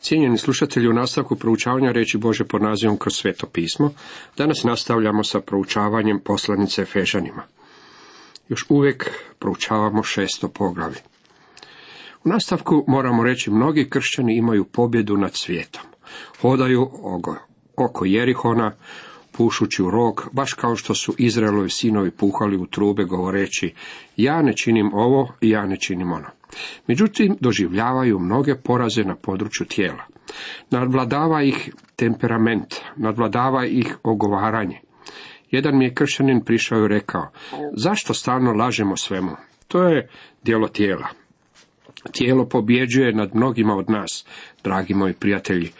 Cijenjeni slušatelji, u nastavku proučavanja reći Bože pod nazivom kroz sveto pismo, danas nastavljamo sa proučavanjem poslanice Efežanima. Još uvijek proučavamo šesto poglavlje. U nastavku moramo reći, mnogi kršćani imaju pobjedu nad svijetom. Hodaju oko Jerihona, pušući u rog, baš kao što su Izraelovi sinovi puhali u trube govoreći, ja ne činim ovo ja ne činim ono. Međutim, doživljavaju mnoge poraze na području tijela. Nadvladava ih temperament, nadvladava ih ogovaranje. Jedan mi je kršanin prišao i rekao, zašto stalno lažemo svemu? To je djelo tijela. Tijelo pobjeđuje nad mnogima od nas, dragi moji prijatelji,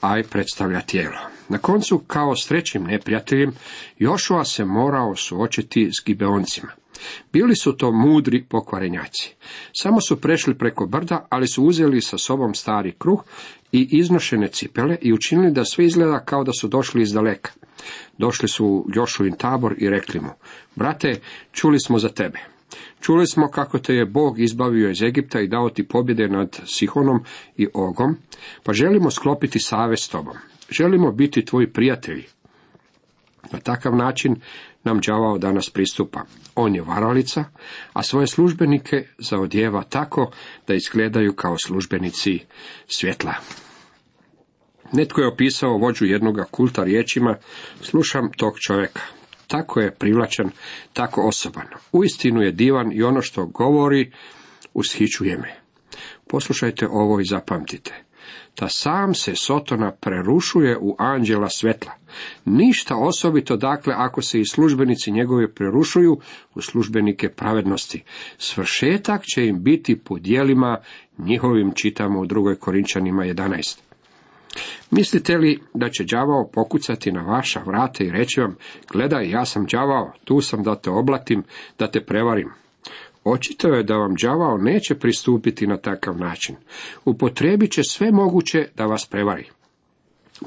aj predstavlja tijelo. Na koncu, kao s trećim neprijateljem, Jošua se morao suočiti s gibeoncima. Bili su to mudri pokvarenjaci. Samo su prešli preko brda, ali su uzeli sa sobom stari kruh i iznošene cipele i učinili da sve izgleda kao da su došli iz daleka. Došli su u Jošuin tabor i rekli mu, brate, čuli smo za tebe. Čuli smo kako te je Bog izbavio iz Egipta i dao ti pobjede nad Sihonom i Ogom, pa želimo sklopiti savez s tobom. Želimo biti tvoji prijatelji. Na takav način nam đavao danas pristupa. On je varalica, a svoje službenike zaodjeva tako da izgledaju kao službenici svjetla. Netko je opisao vođu jednoga kulta riječima, slušam tog čovjeka. Tako je privlačan, tako osoban. Uistinu je divan i ono što govori ushićuje me. Poslušajte ovo i zapamtite da sam se Sotona prerušuje u anđela svetla. Ništa osobito dakle ako se i službenici njegove prerušuju u službenike pravednosti. Svršetak će im biti po dijelima njihovim čitamo u drugoj Korinčanima 11. Mislite li da će đavao pokucati na vaša vrata i reći vam, gledaj, ja sam đavao, tu sam da te oblatim, da te prevarim. Očito je da vam đavao neće pristupiti na takav način. Upotrebit će sve moguće da vas prevari.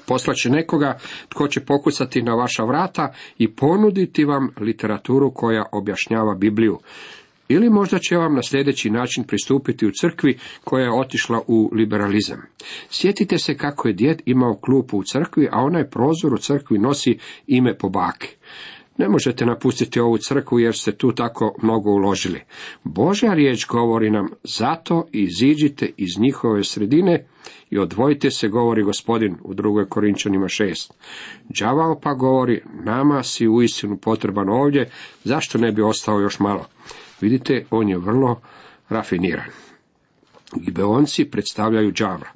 Poslaće nekoga tko će pokucati na vaša vrata i ponuditi vam literaturu koja objašnjava Bibliju. Ili možda će vam na sljedeći način pristupiti u crkvi koja je otišla u liberalizam. Sjetite se kako je djed imao klupu u crkvi, a onaj prozor u crkvi nosi ime po baki. Ne možete napustiti ovu crkvu jer ste tu tako mnogo uložili. Božja riječ govori nam, zato iziđite iz njihove sredine i odvojite se, govori gospodin u drugoj Korinčanima šest. Đavao pa govori, nama si uistinu potreban ovdje, zašto ne bi ostao još malo? Vidite, on je vrlo rafiniran. Gibeonci predstavljaju đavra.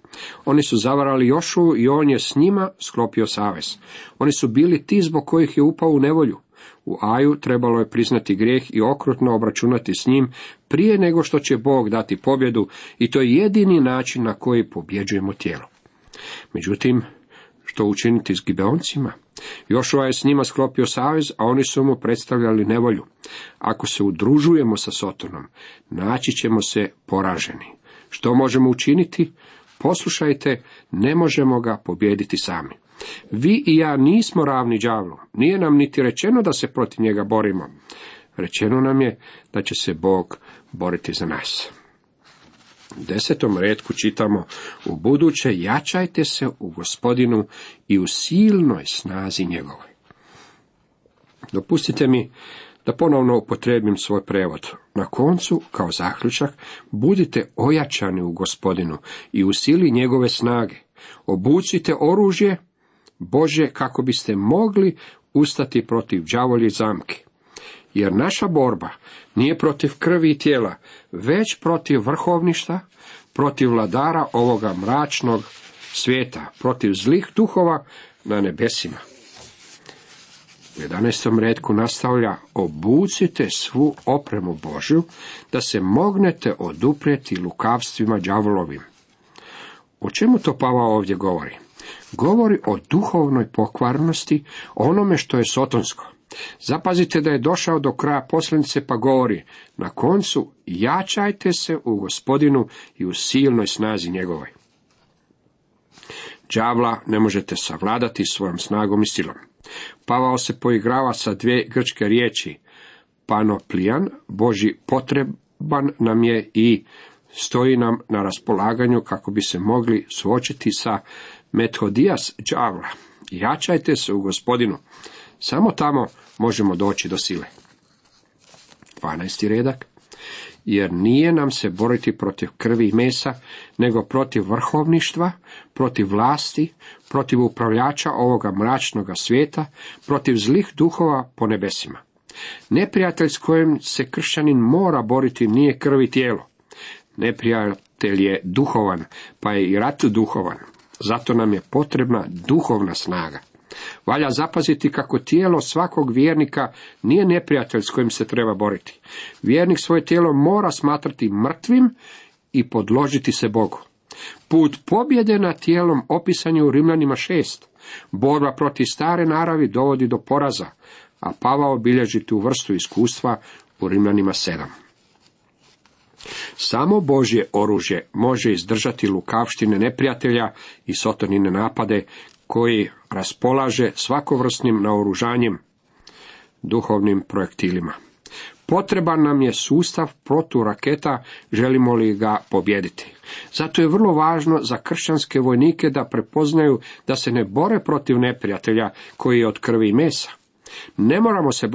Oni su zavarali Jošu i on je s njima sklopio savez. Oni su bili ti zbog kojih je upao u nevolju. U Aju trebalo je priznati grijeh i okrutno obračunati s njim prije nego što će Bog dati pobjedu i to je jedini način na koji pobjeđujemo tijelo. Međutim, što učiniti s Gibeoncima? Jošova je s njima sklopio savez, a oni su mu predstavljali nevolju. Ako se udružujemo sa Sotonom, naći ćemo se poraženi. Što možemo učiniti? Poslušajte, ne možemo ga pobijediti sami. Vi i ja nismo ravni đavlu. Nije nam niti rečeno da se protiv njega borimo. Rečeno nam je da će se Bog boriti za nas. U desetom redku čitamo, u buduće jačajte se u gospodinu i u silnoj snazi njegovoj. Dopustite mi da ponovno upotrebim svoj prevod. Na koncu, kao zaključak, budite ojačani u gospodinu i u sili njegove snage. Obucite oružje Bože kako biste mogli ustati protiv đavolje zamke. Jer naša borba nije protiv krvi i tijela, već protiv vrhovništa, protiv vladara ovoga mračnog svijeta, protiv zlih duhova na nebesima. U 11. redku nastavlja obucite svu opremu Božju, da se mognete oduprijeti lukavstvima đavolovim. O čemu to Pava ovdje govori? Govori o duhovnoj pokvarnosti, onome što je sotonsko. Zapazite da je došao do kraja poslanice pa govori, na koncu jačajte se u gospodinu i u silnoj snazi njegovoj. Đavla ne možete savladati svojom snagom i silom. Pavao se poigrava sa dvije grčke riječi, panoplijan, Boži potreban nam je i stoji nam na raspolaganju kako bi se mogli suočiti sa metodijas đavla. Jačajte se u gospodinu. Samo tamo možemo doći do sile. 12. redak. Jer nije nam se boriti protiv krvi i mesa, nego protiv vrhovništva, protiv vlasti, protiv upravljača ovoga mračnoga svijeta, protiv zlih duhova po nebesima. Neprijatelj s kojim se kršćanin mora boriti nije krvi tijelo. Neprijatelj je duhovan, pa je i rat duhovan. Zato nam je potrebna duhovna snaga. Valja zapaziti kako tijelo svakog vjernika nije neprijatelj s kojim se treba boriti. Vjernik svoje tijelo mora smatrati mrtvim i podložiti se Bogu. Put pobjede nad tijelom opisan je u Rimljanima šest. Borba protiv stare naravi dovodi do poraza, a Pavao bilježi tu vrstu iskustva u Rimljanima sedam. Samo Božje oružje može izdržati lukavštine neprijatelja i sotonine napade koji raspolaže svakovrsnim naoružanjem duhovnim projektilima. Potreban nam je sustav proturaketa, želimo li ga pobjediti. Zato je vrlo važno za kršćanske vojnike da prepoznaju da se ne bore protiv neprijatelja koji je od krvi i mesa. Ne moramo se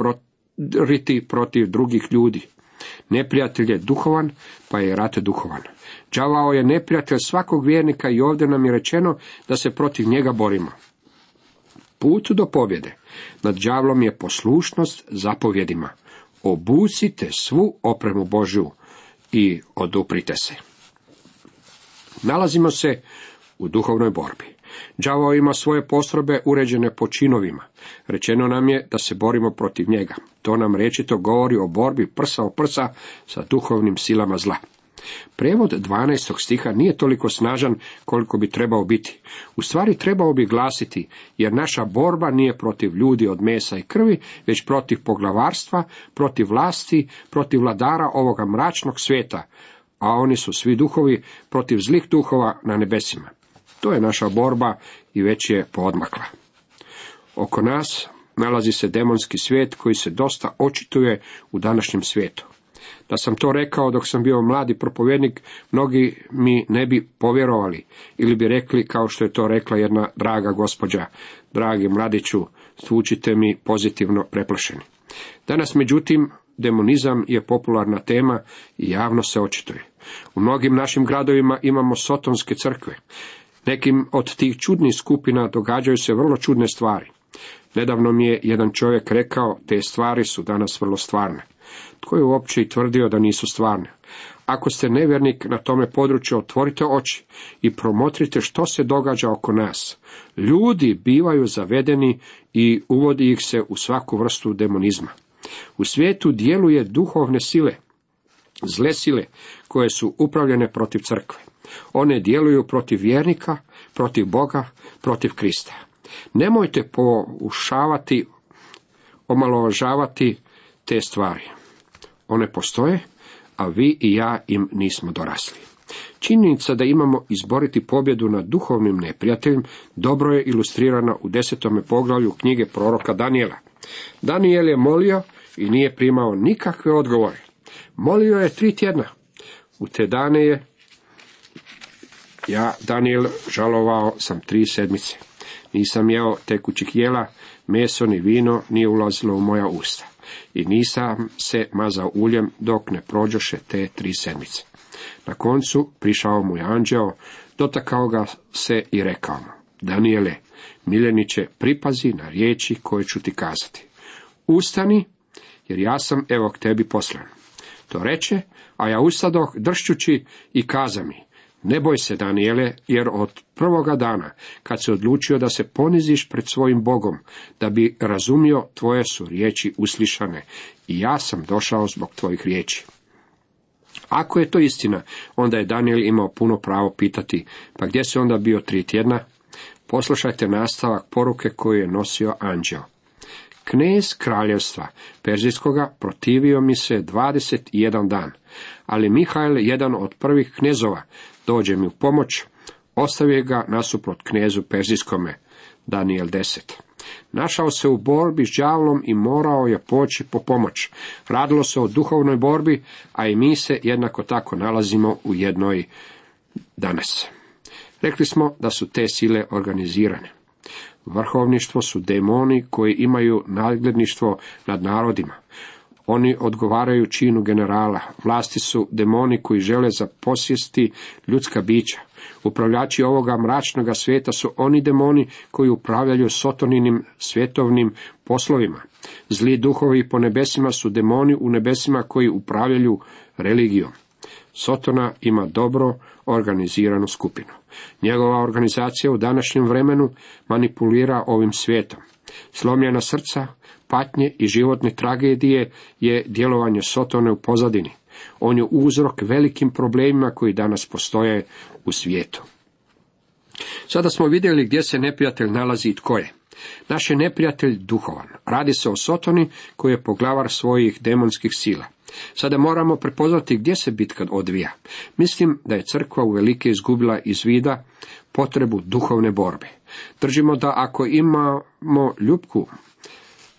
boriti protiv drugih ljudi. Neprijatelj je duhovan, pa je rat duhovan. Đavao je neprijatelj svakog vjernika i ovdje nam je rečeno da se protiv njega borimo. Put do pobjede nad đavlom je poslušnost zapovjedima. Obucite svu opremu Božju i oduprite se. Nalazimo se u duhovnoj borbi. Đavao ima svoje postrobe uređene po činovima. Rečeno nam je da se borimo protiv njega. To nam rečito govori o borbi prsa o prsa sa duhovnim silama zla. Prevod 12. stiha nije toliko snažan koliko bi trebao biti. U stvari trebao bi glasiti, jer naša borba nije protiv ljudi od mesa i krvi, već protiv poglavarstva, protiv vlasti, protiv vladara ovoga mračnog svijeta, a oni su svi duhovi protiv zlih duhova na nebesima. To je naša borba i već je poodmakla. Oko nas nalazi se demonski svijet koji se dosta očituje u današnjem svijetu. Da sam to rekao dok sam bio mladi propovjednik, mnogi mi ne bi povjerovali ili bi rekli kao što je to rekla jedna draga gospođa, dragi mladiću, zvučite mi pozitivno preplašeni. Danas, međutim, demonizam je popularna tema i javno se očituje. U mnogim našim gradovima imamo sotonske crkve. Nekim od tih čudnih skupina događaju se vrlo čudne stvari. Nedavno mi je jedan čovjek rekao, te stvari su danas vrlo stvarne. Tko je uopće i tvrdio da nisu stvarne? Ako ste nevjernik na tome području, otvorite oči i promotrite što se događa oko nas. Ljudi bivaju zavedeni i uvodi ih se u svaku vrstu demonizma. U svijetu djeluje duhovne sile, zle sile, koje su upravljene protiv crkve. One djeluju protiv vjernika, protiv Boga, protiv Krista. Nemojte poušavati, omalovažavati te stvari. One postoje, a vi i ja im nismo dorasli. Činjenica da imamo izboriti pobjedu nad duhovnim neprijateljem dobro je ilustrirana u desetome poglavlju knjige proroka Daniela. Daniel je molio i nije primao nikakve odgovore. Molio je tri tjedna. U te dane je ja, Daniel, žalovao sam tri sedmice. Nisam jeo tekućih jela, meso ni vino nije ulazilo u moja usta. I nisam se mazao uljem dok ne prođoše te tri sedmice. Na koncu prišao mu je anđeo, dotakao ga se i rekao mu, Daniele, miljeniće, pripazi na riječi koje ću ti kazati. Ustani, jer ja sam evo k tebi poslan. To reče, a ja ustadoh dršćući i kaza mi, ne boj se, Daniele, jer od prvoga dana, kad se odlučio da se poniziš pred svojim Bogom, da bi razumio tvoje su riječi uslišane, i ja sam došao zbog tvojih riječi. Ako je to istina, onda je Daniel imao puno pravo pitati, pa gdje se onda bio tri tjedna? Poslušajte nastavak poruke koju je nosio anđeo. Knez kraljevstva Perzijskoga protivio mi se 21 dan, ali Mihajl, jedan od prvih knezova, dođe mi u pomoć, ostavio ga nasuprot knezu Perzijskome, Daniel 10. Našao se u borbi s đavlom i morao je poći po pomoć. Radilo se o duhovnoj borbi, a i mi se jednako tako nalazimo u jednoj danas. Rekli smo da su te sile organizirane. Vrhovništvo su demoni koji imaju nadgledništvo nad narodima. Oni odgovaraju činu generala. Vlasti su demoni koji žele zaposjesti ljudska bića. Upravljači ovoga mračnoga svijeta su oni demoni koji upravljaju sotoninim svjetovnim poslovima. Zli duhovi po nebesima su demoni u nebesima koji upravljaju religijom. Sotona ima dobro organiziranu skupinu. Njegova organizacija u današnjem vremenu manipulira ovim svijetom. Slomljena srca, patnje i životne tragedije je djelovanje Sotone u pozadini. On je uzrok velikim problemima koji danas postoje u svijetu. Sada smo vidjeli gdje se neprijatelj nalazi i tko je. Naš je neprijatelj duhovan. Radi se o Sotoni koji je poglavar svojih demonskih sila. Sada moramo prepoznati gdje se bitka odvija. Mislim da je crkva velike izgubila iz vida potrebu duhovne borbe. Držimo da ako imamo ljubku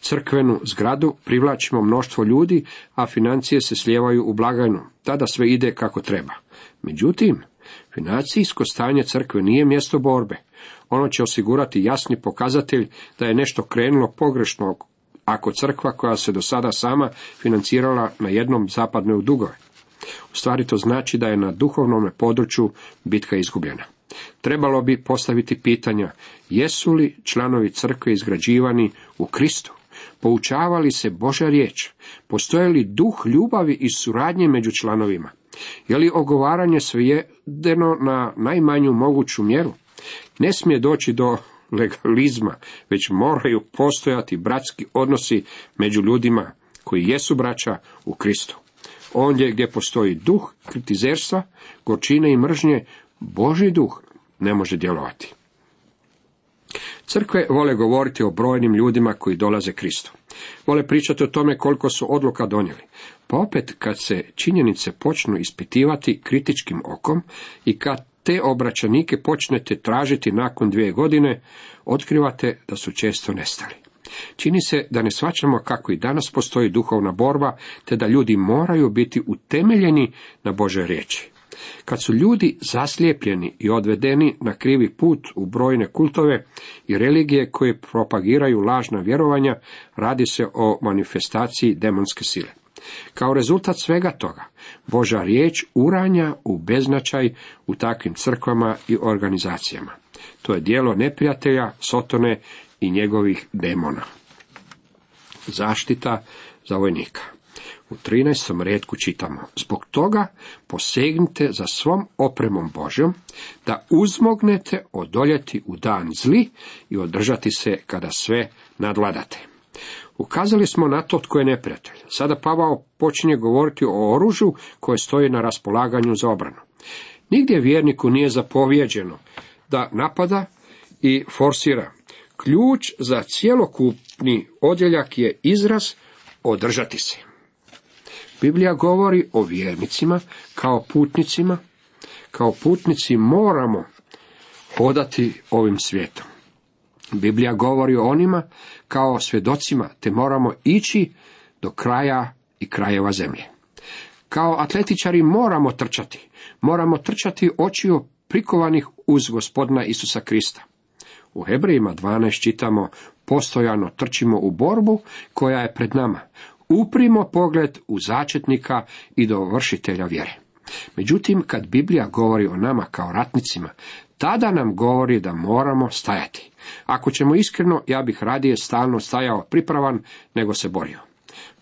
crkvenu zgradu, privlačimo mnoštvo ljudi, a financije se slijevaju u blagajnu. Tada sve ide kako treba. Međutim, financijsko stanje crkve nije mjesto borbe. Ono će osigurati jasni pokazatelj da je nešto krenulo pogrešno ako crkva koja se do sada sama financirala na jednom zapadne u dugove. U stvari to znači da je na duhovnom području bitka izgubljena. Trebalo bi postaviti pitanja, jesu li članovi crkve izgrađivani u Kristu? Poučavali se Boža riječ? Postoje li duh ljubavi i suradnje među članovima? Je li ogovaranje svejedeno na najmanju moguću mjeru? Ne smije doći do legalizma, već moraju postojati bratski odnosi među ljudima koji jesu braća u Kristu. Ondje gdje postoji duh kritizerstva, gorčine i mržnje, Boži duh ne može djelovati. Crkve vole govoriti o brojnim ljudima koji dolaze Kristu. Vole pričati o tome koliko su odluka donijeli. Pa opet kad se činjenice počnu ispitivati kritičkim okom i kad te obraćanike počnete tražiti nakon dvije godine, otkrivate da su često nestali. Čini se da ne svačamo kako i danas postoji duhovna borba, te da ljudi moraju biti utemeljeni na Božoj riječi. Kad su ljudi zaslijepljeni i odvedeni na krivi put u brojne kultove i religije koje propagiraju lažna vjerovanja, radi se o manifestaciji demonske sile. Kao rezultat svega toga, Boža riječ uranja u beznačaj u takvim crkvama i organizacijama. To je dijelo neprijatelja, Sotone i njegovih demona. Zaštita za vojnika. U 13. redku čitamo, zbog toga posegnite za svom opremom Božjom, da uzmognete odoljeti u dan zli i održati se kada sve nadvladate. Ukazali smo na to tko je neprijatelj. Sada Pavao počinje govoriti o oružju koje stoji na raspolaganju za obranu. Nigdje vjerniku nije zapovjeđeno da napada i forsira. Ključ za cjelokupni odjeljak je izraz održati se. Biblija govori o vjernicima kao putnicima. Kao putnici moramo hodati ovim svijetom. Biblija govori o onima kao svjedocima, te moramo ići do kraja i krajeva zemlje. Kao atletičari moramo trčati. Moramo trčati očiju prikovanih uz gospodina Isusa Krista. U Hebrejima 12 čitamo postojano trčimo u borbu koja je pred nama. Uprimo pogled u začetnika i dovršitelja vjere. Međutim, kad Biblija govori o nama kao ratnicima, tada nam govori da moramo stajati. Ako ćemo iskreno, ja bih radije stalno stajao pripravan nego se borio.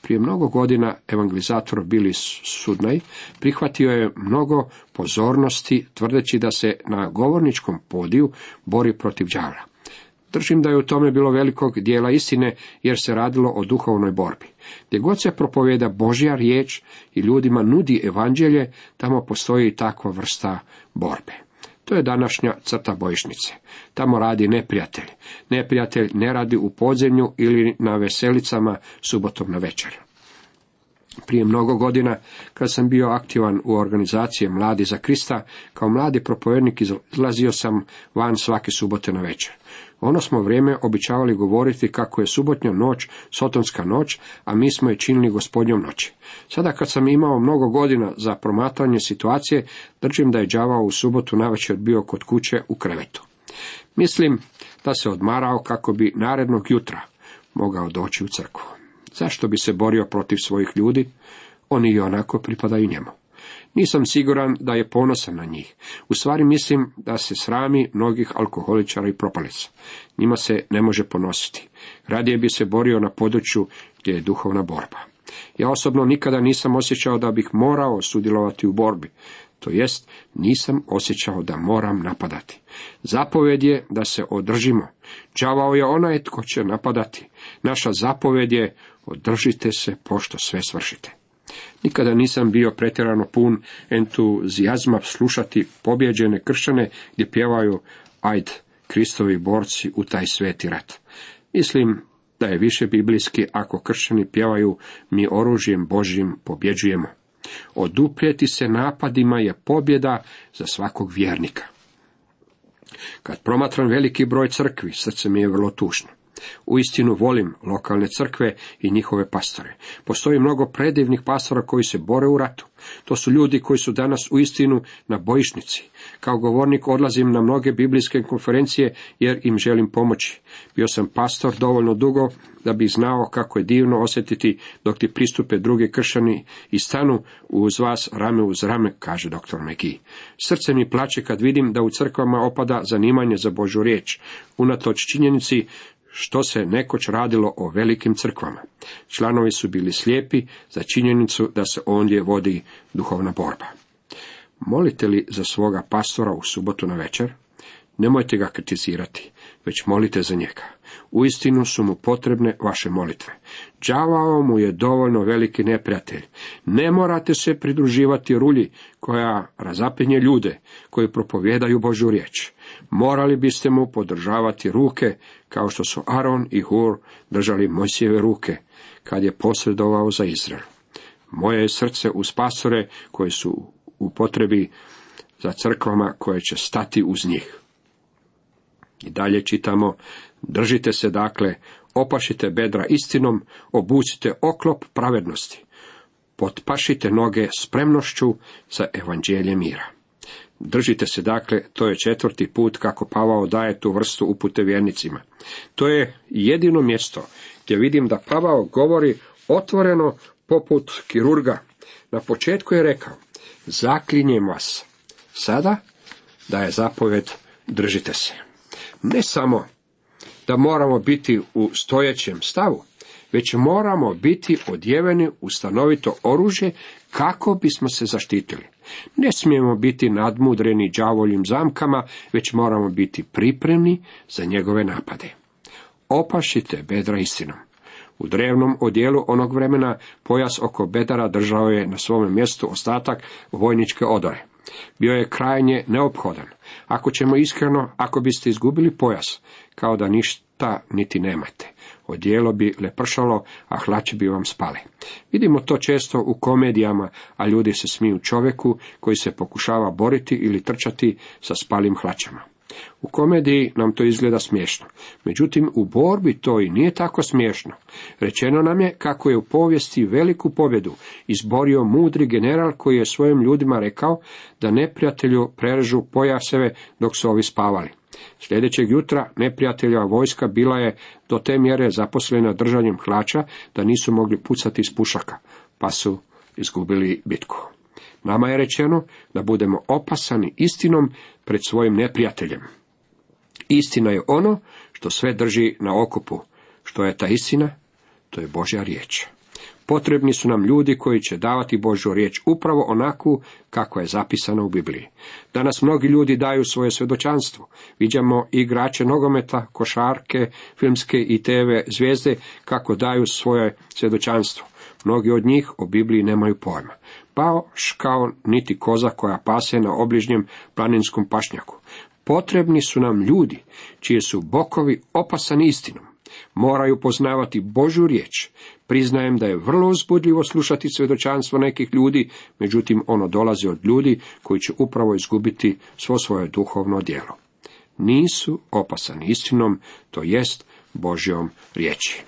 Prije mnogo godina evangelizator Bili Sudnaj prihvatio je mnogo pozornosti tvrdeći da se na govorničkom podiju bori protiv đavla. Držim da je u tome bilo velikog dijela istine jer se radilo o duhovnoj borbi. Gdje god se propovjeda Božja riječ i ljudima nudi evanđelje, tamo postoji takva vrsta borbe. To je današnja crta bojišnice. Tamo radi neprijatelj. Neprijatelj ne radi u podzemlju ili na veselicama subotom na večer. Prije mnogo godina, kad sam bio aktivan u organizaciji Mladi za Krista, kao mladi propovjednik izlazio sam van svake subote na večer. Ono smo vrijeme običavali govoriti kako je subotnja noć sotonska noć, a mi smo je činili gospodnjom noći. Sada kad sam imao mnogo godina za promatranje situacije, držim da je đavao u subotu navečer bio kod kuće u krevetu. Mislim da se odmarao kako bi narednog jutra mogao doći u crkvu. Zašto bi se borio protiv svojih ljudi? Oni i onako pripadaju njemu. Nisam siguran da je ponosan na njih. U stvari mislim da se srami mnogih alkoholičara i propalica. Njima se ne može ponositi. Radije bi se borio na području gdje je duhovna borba. Ja osobno nikada nisam osjećao da bih morao sudjelovati u borbi. To jest, nisam osjećao da moram napadati. Zapoved je da se održimo. Đavao je onaj tko će napadati. Naša zapoved je održite se pošto sve svršite. Nikada nisam bio pretjerano pun entuzijazma slušati pobjeđene kršćane gdje pjevaju ajd Kristovi borci u taj sveti rat. Mislim da je više biblijski ako kršćani pjevaju mi oružjem Božjim pobjeđujemo. Oduprijeti se napadima je pobjeda za svakog vjernika. Kad promatram veliki broj crkvi, srce mi je vrlo tužno. Uistinu volim lokalne crkve i njihove pastore. Postoji mnogo predivnih pastora koji se bore u ratu. To su ljudi koji su danas uistinu na bojišnici. Kao govornik odlazim na mnoge biblijske konferencije jer im želim pomoći. Bio sam pastor dovoljno dugo da bih znao kako je divno osjetiti dok ti pristupe drugi kršani i stanu uz vas rame uz rame, kaže dr. Megi. Srce mi plaće kad vidim da u crkvama opada zanimanje za Božu riječ, unatoč činjenici što se nekoć radilo o velikim crkvama. Članovi su bili slijepi za činjenicu da se ondje vodi duhovna borba. Molite li za svoga pastora u subotu na večer? Nemojte ga kritizirati, već molite za njega. Uistinu su mu potrebne vaše molitve. Đavao mu je dovoljno veliki neprijatelj. Ne morate se pridruživati rulji koja razapinje ljude koji propovjedaju Božu riječ. Morali biste mu podržavati ruke kao što su Aron i Hur držali Mojsijeve ruke kad je posredovao za Izrael. Moje je srce uz pastore koji su u potrebi za crkvama koje će stati uz njih. I dalje čitamo, držite se dakle, opašite bedra istinom, obucite oklop pravednosti, potpašite noge spremnošću za evanđelje mira. Držite se dakle, to je četvrti put kako Pavao daje tu vrstu upute vjernicima. To je jedino mjesto gdje vidim da Pavao govori otvoreno poput kirurga. Na početku je rekao, zaklinjem vas. Sada da je zapovjed držite se. Ne samo da moramo biti u stojećem stavu, već moramo biti odjeveni u stanovito oružje kako bismo se zaštitili. Ne smijemo biti nadmudreni đavoljim zamkama, već moramo biti pripremni za njegove napade. Opašite bedra istinom. U drevnom odjelu onog vremena pojas oko bedara držao je na svome mjestu ostatak vojničke odore. Bio je krajnje neophodan. Ako ćemo iskreno, ako biste izgubili pojas, kao da ništa niti nemate. Odijelo bi lepršalo, a hlače bi vam spale. Vidimo to često u komedijama, a ljudi se smiju čovjeku koji se pokušava boriti ili trčati sa spalim hlačama. U komediji nam to izgleda smiješno. Međutim, u borbi to i nije tako smiješno. Rečeno nam je kako je u povijesti veliku pobjedu izborio mudri general koji je svojim ljudima rekao da neprijatelju prerežu pojaseve dok su ovi spavali. Sljedećeg jutra neprijateljeva vojska bila je do te mjere zaposlena držanjem hlača da nisu mogli pucati iz pušaka, pa su izgubili bitku. Nama je rečeno da budemo opasani istinom pred svojim neprijateljem. Istina je ono što sve drži na okupu. Što je ta istina? To je Božja riječ. Potrebni su nam ljudi koji će davati Božju riječ upravo onakvu kako je zapisano u Bibliji. Danas mnogi ljudi daju svoje svjedočanstvo. Viđamo igrače nogometa, košarke, filmske i TV zvijezde kako daju svoje svjedočanstvo. Mnogi od njih o Bibliji nemaju pojma. Baš kao niti koza koja pase na obližnjem planinskom pašnjaku. Potrebni su nam ljudi čije su bokovi opasani istinom. Moraju poznavati Božu riječ. Priznajem da je vrlo uzbudljivo slušati svjedočanstvo nekih ljudi, međutim ono dolazi od ljudi koji će upravo izgubiti svo svoje duhovno djelo. Nisu opasani istinom, to jest Božjom riječi.